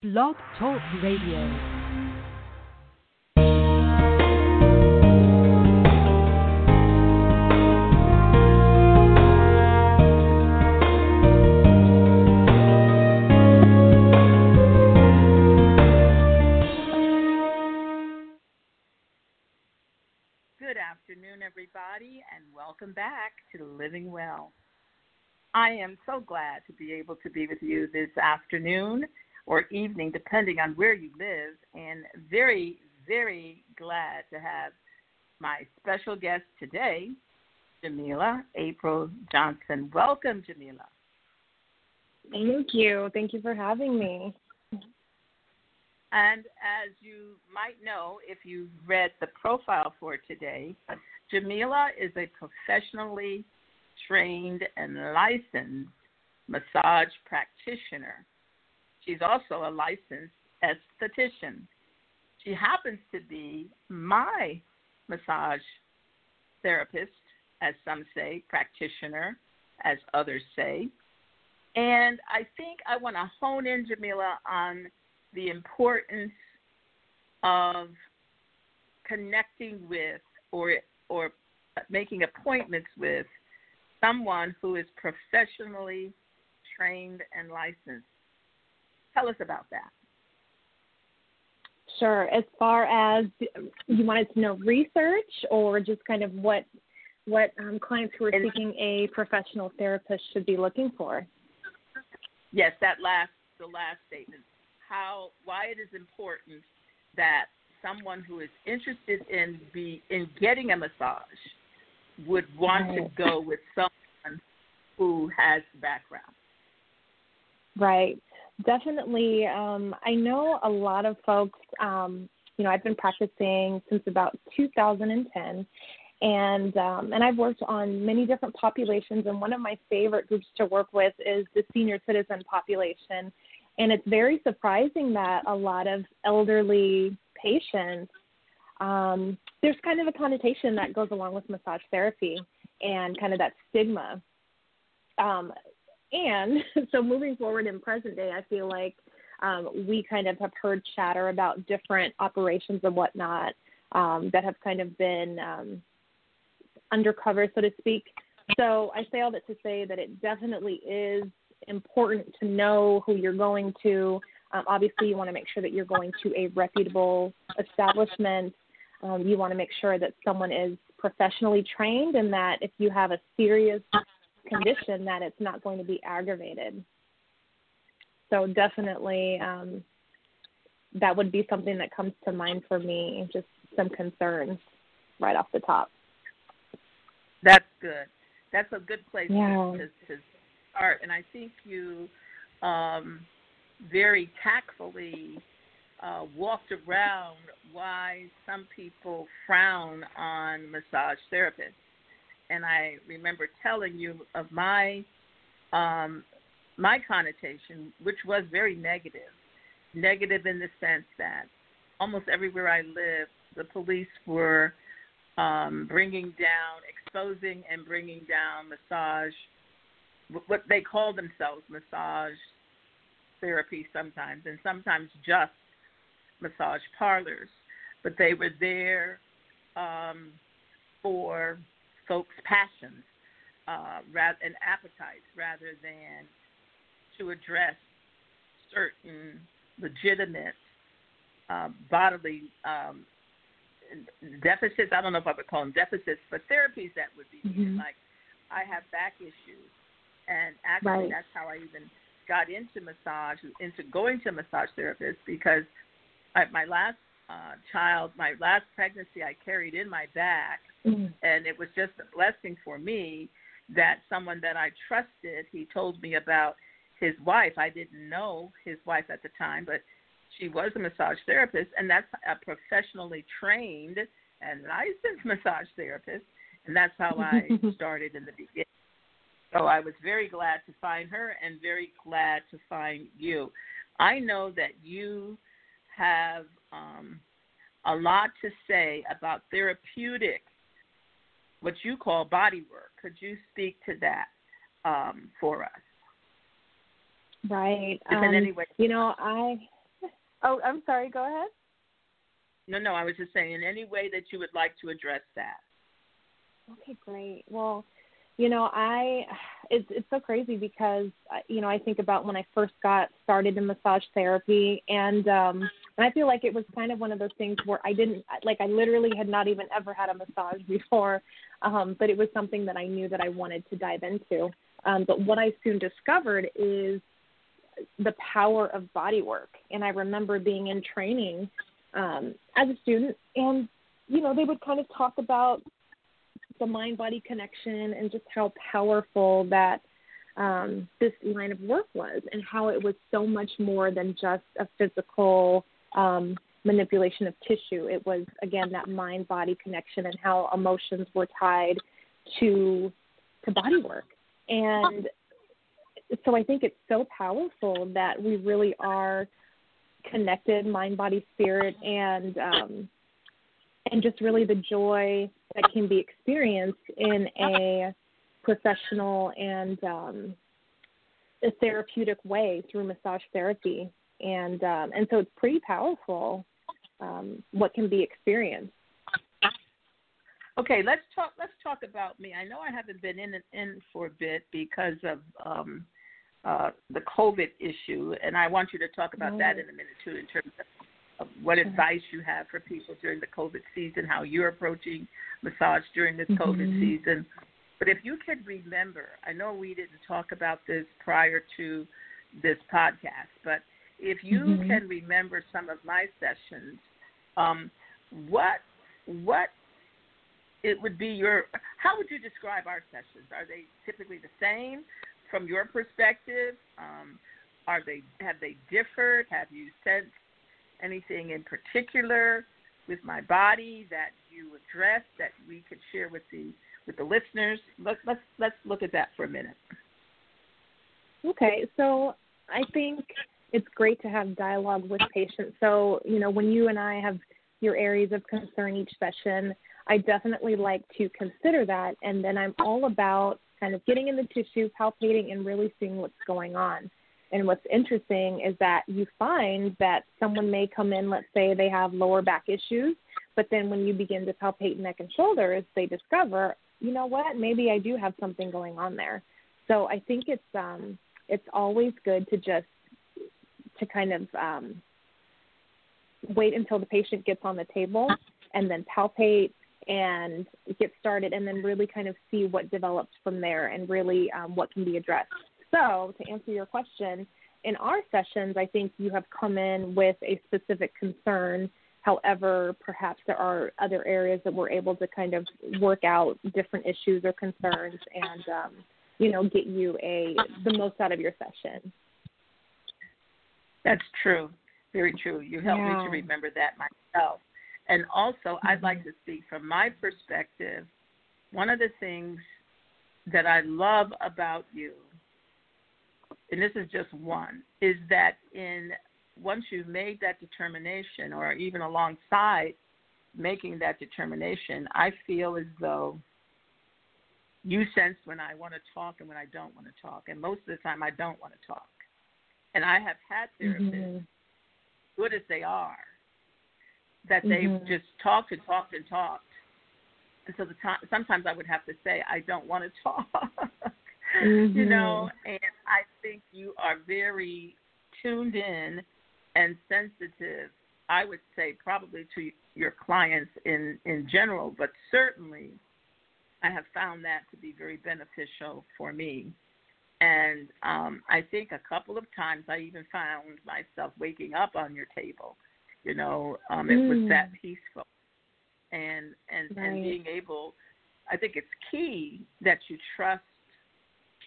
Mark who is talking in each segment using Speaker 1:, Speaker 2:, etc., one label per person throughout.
Speaker 1: Blog Talk Radio.
Speaker 2: Good afternoon, everybody, and welcome back to Living Well. I am so glad to be able to be with you this afternoon or evening, depending on where you live, and very, very glad to have my special guest today, Jamila April Johnson. Welcome, Jamila.
Speaker 3: Thank you. Thank you for having me.
Speaker 2: And as you might know, if you've read the profile for today, Jamila is a professionally trained and licensed massage practitioner. She's also a licensed esthetician. She happens to be my massage therapist, as some say, practitioner, as others say. And I think I want to hone in, Jamila, on the importance of connecting with or or making appointments with someone who is professionally trained and licensed. Tell us about that.
Speaker 3: Sure. As far as you wanted to know research or just kind of what what um, clients who are seeking a professional therapist should be looking for.
Speaker 2: Yes, that last the last statement. How why it is important that someone who is interested in be in getting a massage would want right. to go with someone who has background.
Speaker 3: Right. Definitely. Um, I know a lot of folks, um, you know, I've been practicing since about 2010. And um, and I've worked on many different populations, and one of my favorite groups to work with is the senior citizen population. And it's very surprising that a lot of elderly patients, um, there's kind of a connotation that goes along with massage therapy and kind of that stigma. Um, and so moving forward in present day, I feel like um, we kind of have heard chatter about different operations and whatnot um, that have kind of been um, undercover, so to speak. So I say all that to say that it definitely is important to know who you're going to. Um, obviously, you want to make sure that you're going to a reputable establishment. Um, you want to make sure that someone is professionally trained and that if you have a serious condition that it's not going to be aggravated. So definitely, um, that would be something that comes to mind for me. Just some concerns right off the top.
Speaker 2: That's good. That's a good place
Speaker 3: yeah.
Speaker 2: to, to start, and I think you um, very tactfully uh, walked around why some people frown on massage therapists and I remember telling you of my um, my connotation, which was very negative. Negative in the sense that almost everywhere I lived, the police were um, bringing down, exposing, and bringing down massage, what they call themselves massage therapy sometimes, and sometimes just massage parlors. But they were there um, for folks' passions uh, rather, and appetites rather than to address certain legitimate uh, bodily um, deficits. I don't know if I would call them deficits, but therapies that would be
Speaker 3: mm-hmm.
Speaker 2: like I have back issues, and actually
Speaker 3: right.
Speaker 2: that's how I even got into massage, into going to a massage therapist because I, my last uh, child, my last pregnancy, I carried in my back,
Speaker 3: mm-hmm.
Speaker 2: and it was just a blessing for me that someone that I trusted, he told me about his wife. I didn't know his wife at the time, but she was a massage therapist, and that's a professionally trained and licensed massage therapist, and that's how I started in the beginning. So I was very glad to find her and very glad to find you. I know that you have um, a lot to say about therapeutic, what you call body work. Could you speak to that um, for us?
Speaker 3: Right. Um,
Speaker 2: in any way.
Speaker 3: You know, I Oh, I'm sorry. Go ahead.
Speaker 2: No, no, I was just saying in any way that you would like to address that.
Speaker 3: Okay, great. Well, you know, I it's it's so crazy because uh, you know I think about when I first got started in massage therapy, and um, and I feel like it was kind of one of those things where I didn't like I literally had not even ever had a massage before, um, but it was something that I knew that I wanted to dive into. Um, but what I soon discovered is the power of body work, and I remember being in training um, as a student, and you know they would kind of talk about the mind body connection and just how powerful that um, this line of work was, and how it was so much more than just a physical um, manipulation of tissue. It was again that mind body connection and how emotions were tied to to body work, and so I think it's so powerful that we really are connected mind body spirit and um and just really the joy that can be experienced in a professional and um a therapeutic way through massage therapy and um and so it's pretty powerful um what can be experienced
Speaker 2: okay let's talk let's talk about me i know i haven't been in in for a bit because of um uh, the COVID issue, and I want you to talk about mm-hmm. that in a minute too, in terms of, of what mm-hmm. advice you have for people during the COVID season, how you're approaching massage during this mm-hmm. COVID season. But if you could remember, I know we didn't talk about this prior to this podcast, but if you mm-hmm. can remember some of my sessions, um, what what it would be your how would you describe our sessions? Are they typically the same? from your perspective, um, are they have they differed? Have you sensed anything in particular with my body that you addressed that we could share with the with the listeners? Let's let's let's look at that for a minute.
Speaker 3: Okay, so I think it's great to have dialogue with patients. So you know when you and I have your areas of concern each session, I definitely like to consider that, and then I'm all about kind of getting in the tissue, palpating, and really seeing what's going on. And what's interesting is that you find that someone may come in, let's say they have lower back issues, but then when you begin to palpate neck and shoulders, they discover, you know what, maybe I do have something going on there. So I think it's um, it's always good to just to kind of um, wait until the patient gets on the table and then palpate and get started and then really kind of see what develops from there and really um, what can be addressed. So, to answer your question, in our sessions, I think you have come in with a specific concern. However, perhaps there are other areas that we're able to kind of work out different issues or concerns and, um, you know, get you a the most out of your session.
Speaker 2: That's true. Very true. You helped yeah. me to remember that myself. And also, I'd like mm-hmm. to speak from my perspective. One of the things that I love about you, and this is just one, is that in once you've made that determination, or even alongside making that determination, I feel as though you sense when I want to talk and when I don't want to talk. And most of the time, I don't want to talk. And I have had therapists, mm-hmm. good as they are, that mm-hmm. they've just talked and talked and talked. And so the time, sometimes I would have to say, I don't want to talk. mm-hmm. You know, and I think you are very tuned in and sensitive. I would say probably to your clients in in general, but certainly I have found that to be very beneficial for me. And um, I think a couple of times I even found myself waking up on your table you know, um, it mm. was that mm. peaceful, and and right. and being able. I think it's key that you trust,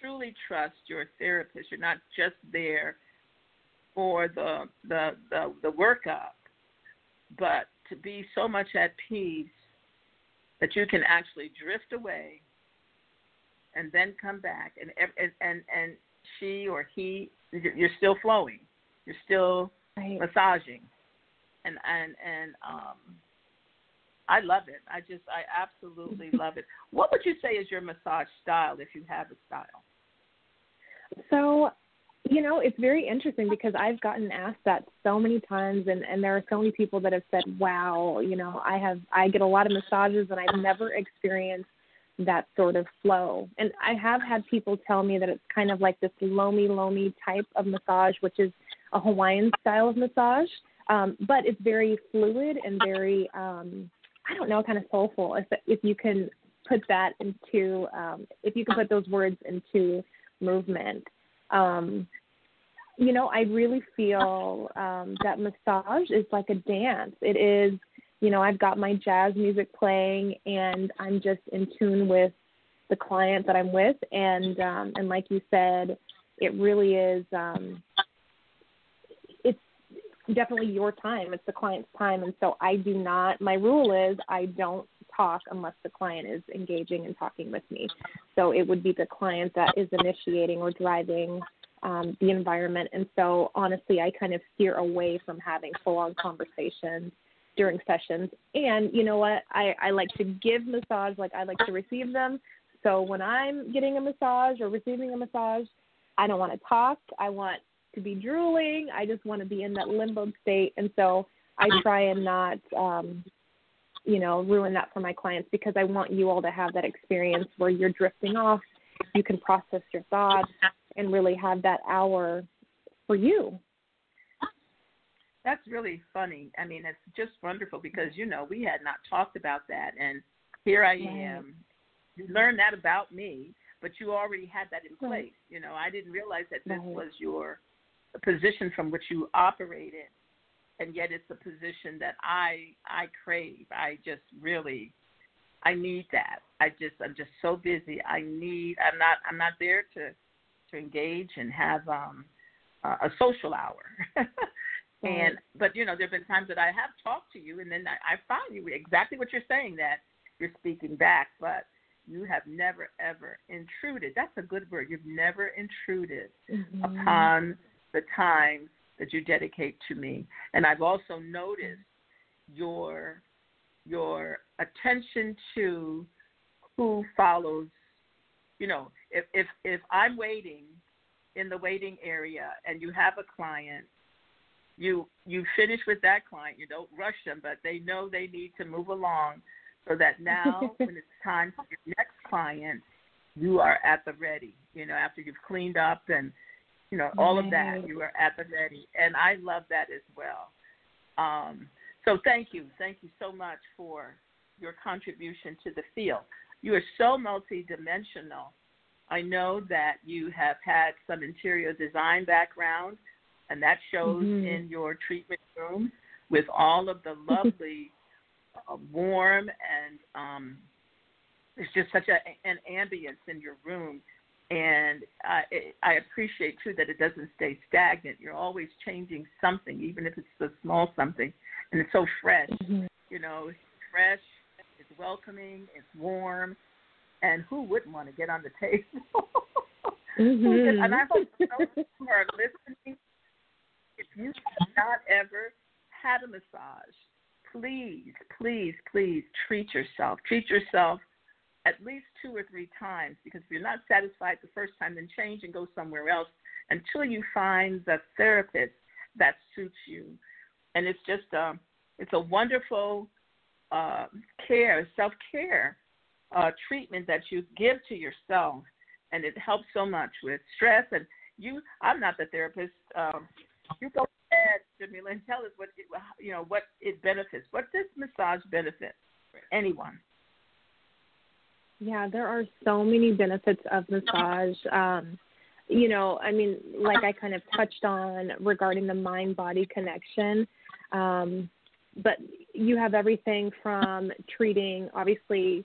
Speaker 2: truly trust your therapist. You're not just there for the the the, the workup, but to be so much at peace that you can actually drift away and then come back and and and, and she or he you're still flowing you're still right. massaging and and and um I love it. I just I absolutely love it. What would you say is your massage style if you have a style?
Speaker 3: So You know, it's very interesting because I've gotten asked that so many times and and there are so many people that have said, "Wow, you know, I have I get a lot of massages and I've never experienced that sort of flow." And I have had people tell me that it's kind of like this lomi lomi type of massage, which is a Hawaiian style of massage, um, but it's very fluid and very um, I don't know, kind of soulful. If if you can put that into um, if you can put those words into movement. Um, you know, I really feel um, that massage is like a dance. It is, you know, I've got my jazz music playing, and I'm just in tune with the client that I'm with, and um, and like you said, it really is. Um, it's definitely your time. It's the client's time, and so I do not. My rule is I don't talk unless the client is engaging and talking with me. So it would be the client that is initiating or driving um, the environment. And so honestly, I kind of steer away from having full on conversations during sessions. And you know what? I, I like to give massage like I like to receive them. So when I'm getting a massage or receiving a massage, I don't want to talk. I want to be drooling. I just want to be in that limbo state. And so I try and not um, you know, ruin that for my clients because I want you all to have that experience where you're drifting off, you can process your thoughts and really have that hour for you.
Speaker 2: That's really funny. I mean, it's just wonderful because you know we had not talked about that, and here I am. You learned that about me, but you already had that in place. You know, I didn't realize that this was your position from which you operated and yet it's a position that I I crave. I just really I need that. I just I'm just so busy. I need I'm not I'm not there to to engage and have um a social hour. and but you know there've been times that I have talked to you and then I, I find you exactly what you're saying that you're speaking back, but you have never ever intruded. That's a good word. You've never intruded mm-hmm. upon the time that you dedicate to me. And I've also noticed your your attention to who follows you know if if if i'm waiting in the waiting area and you have a client you you finish with that client you don't rush them but they know they need to move along so that now when it's time for your next client you are at the ready you know after you've cleaned up and you know, all of that. You are at the ready, and I love that as well. Um, so thank you, thank you so much for your contribution to the field. You are so multidimensional. I know that you have had some interior design background, and that shows mm-hmm. in your treatment room with all of the lovely, uh, warm, and um, it's just such a, an ambience in your room and I, I appreciate too that it doesn't stay stagnant. You're always changing something, even if it's a small something, and it's so fresh. Mm-hmm. You know, fresh, it's welcoming, it's warm, and who wouldn't want to get on the table? mm-hmm. and I hope those who are listening, you have not ever had a massage, please, please, please treat yourself. Treat yourself at least two or three times because if you're not satisfied the first time, then change and go somewhere else until you find the therapist that suits you. And it's just a, um, it's a wonderful uh, care, self care uh, treatment that you give to yourself, and it helps so much with stress. And you, I'm not the therapist. Um, you go ahead, Jamila, and tell us what it, you know what it benefits. What does massage benefit for anyone?
Speaker 3: Yeah, there are so many benefits of massage. Um, you know, I mean, like I kind of touched on regarding the mind body connection. Um, but you have everything from treating, obviously,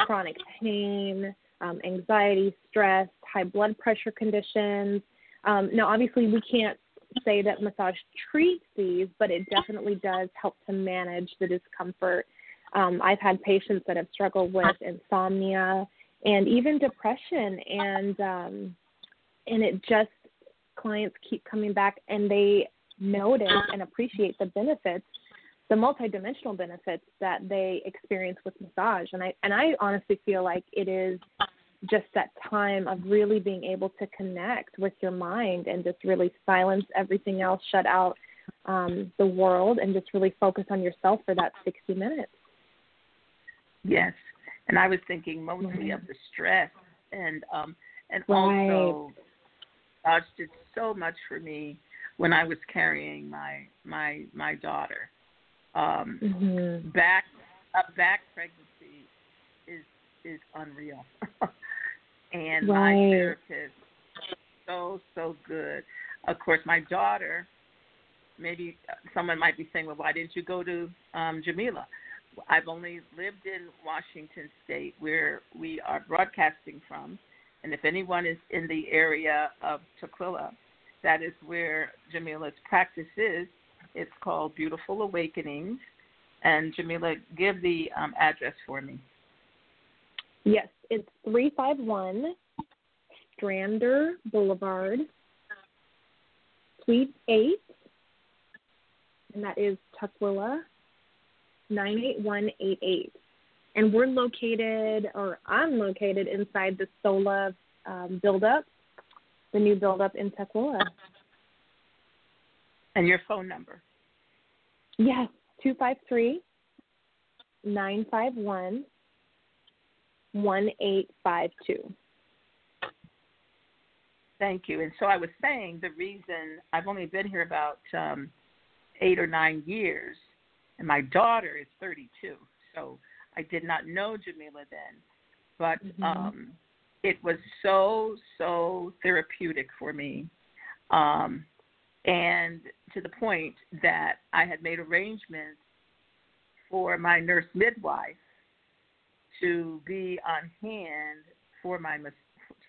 Speaker 3: chronic pain, um, anxiety, stress, high blood pressure conditions. Um, now, obviously, we can't say that massage treats these, but it definitely does help to manage the discomfort um, I've had patients that have struggled with insomnia and even depression, and um, and it just clients keep coming back and they notice and appreciate the benefits, the multidimensional benefits that they experience with massage. And I and I honestly feel like it is just that time of really being able to connect with your mind and just really silence everything else, shut out um, the world, and just really focus on yourself for that 60 minutes.
Speaker 2: Yes, and I was thinking mostly of the stress and um, and
Speaker 3: right.
Speaker 2: also God did so much for me when I was carrying my my my daughter. Um,
Speaker 3: mm-hmm.
Speaker 2: Back a back pregnancy is is unreal, and
Speaker 3: right.
Speaker 2: my therapist so so good. Of course, my daughter. Maybe someone might be saying, "Well, why didn't you go to um, Jamila?" I've only lived in Washington State, where we are broadcasting from, and if anyone is in the area of Tukwila, that is where Jamila's practice is. It's called Beautiful Awakenings. And Jamila, give the um, address for me.
Speaker 3: Yes, it's 351 Strander Boulevard, Suite 8, and that is Tukwila, 98188 and we're located, or I'm located inside the SOLA um, buildup, the new buildup in Tukwila.
Speaker 2: And your phone number?
Speaker 3: Yes, two five three nine five one one eight five two.
Speaker 2: Thank you. And so I was saying the reason I've only been here about um, eight or nine years, and my daughter is 32. So I did not know Jamila then, but
Speaker 3: mm-hmm.
Speaker 2: um, it was so so therapeutic for me, um, and to the point that I had made arrangements for my nurse midwife to be on hand for my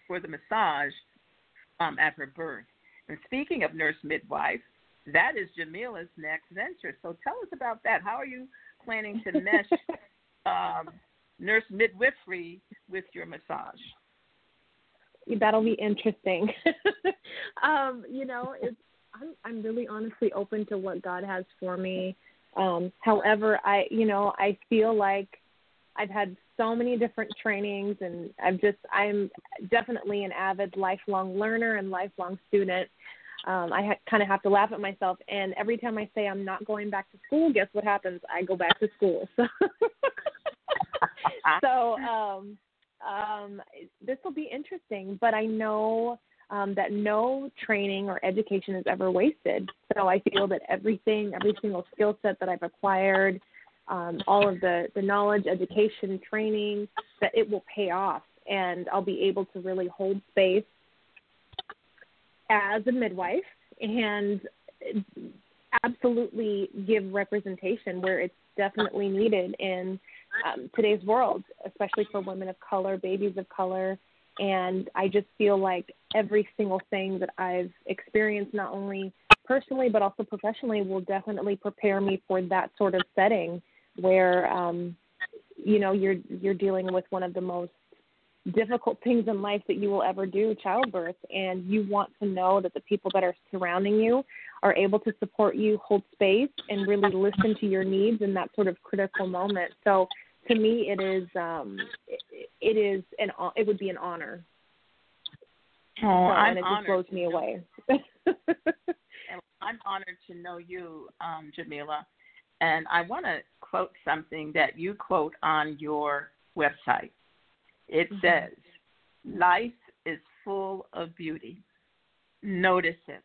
Speaker 2: for the massage um, at her birth. And speaking of nurse midwife, that is Jamila's next venture. So tell us about that. How are you planning to mesh um, nurse midwifery with your massage?
Speaker 3: That'll be interesting. um, you know, it's I'm I'm really honestly open to what God has for me. Um, however, I you know I feel like I've had so many different trainings, and I've just I'm definitely an avid lifelong learner and lifelong student. Um, I ha- kind of have to laugh at myself, and every time I say I'm not going back to school, guess what happens? I go back to school. So so um, um, this will be interesting, but I know um, that no training or education is ever wasted. So I feel that everything, every single skill set that I've acquired, um, all of the, the knowledge, education, training, that it will pay off. And I'll be able to really hold space as a midwife and absolutely give representation where it's definitely needed in um, today's world, especially for women of color, babies of color. And I just feel like every single thing that I've experienced, not only personally but also professionally, will definitely prepare me for that sort of setting where um, you know you're you're dealing with one of the most difficult things in life that you will ever do childbirth. And you want to know that the people that are surrounding you are able to support you hold space and really listen to your needs in that sort of critical moment. So to me it is um it, it is an it would be an honor.
Speaker 2: Oh I'm
Speaker 3: and it
Speaker 2: honored
Speaker 3: just blows me away.
Speaker 2: I'm honored to know you um jamila and i want to quote something that you quote on your website it mm-hmm. says, Life is full of beauty. Notice it.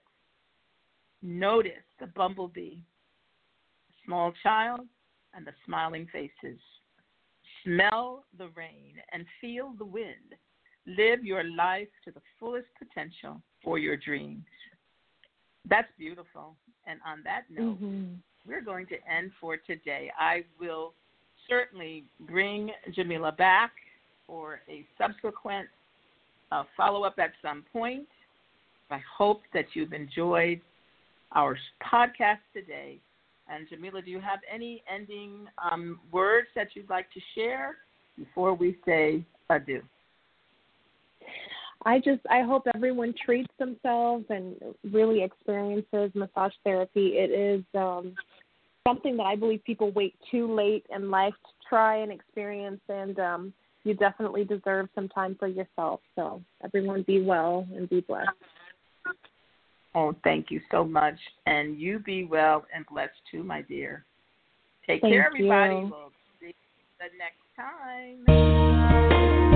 Speaker 2: Notice the bumblebee, the small child, and the smiling faces. Smell the rain and feel the wind. Live your life to the fullest potential for your dreams. That's beautiful. And on that note,
Speaker 3: mm-hmm.
Speaker 2: we're going to end for today. I will certainly bring Jamila back for a subsequent uh, follow up at some point. I hope that you've enjoyed our podcast today. And Jamila, do you have any ending um, words that you'd like to share before we say adieu?
Speaker 3: I just I hope everyone treats themselves and really experiences massage therapy. It is um, something that I believe people wait too late in life to try and experience, and um, you definitely deserve some time for yourself. So everyone be well and be blessed.
Speaker 2: Oh, thank you so much. And you be well and blessed too, my dear. Take
Speaker 3: Thank
Speaker 2: care, everybody.
Speaker 3: you.
Speaker 2: We'll see you the next time.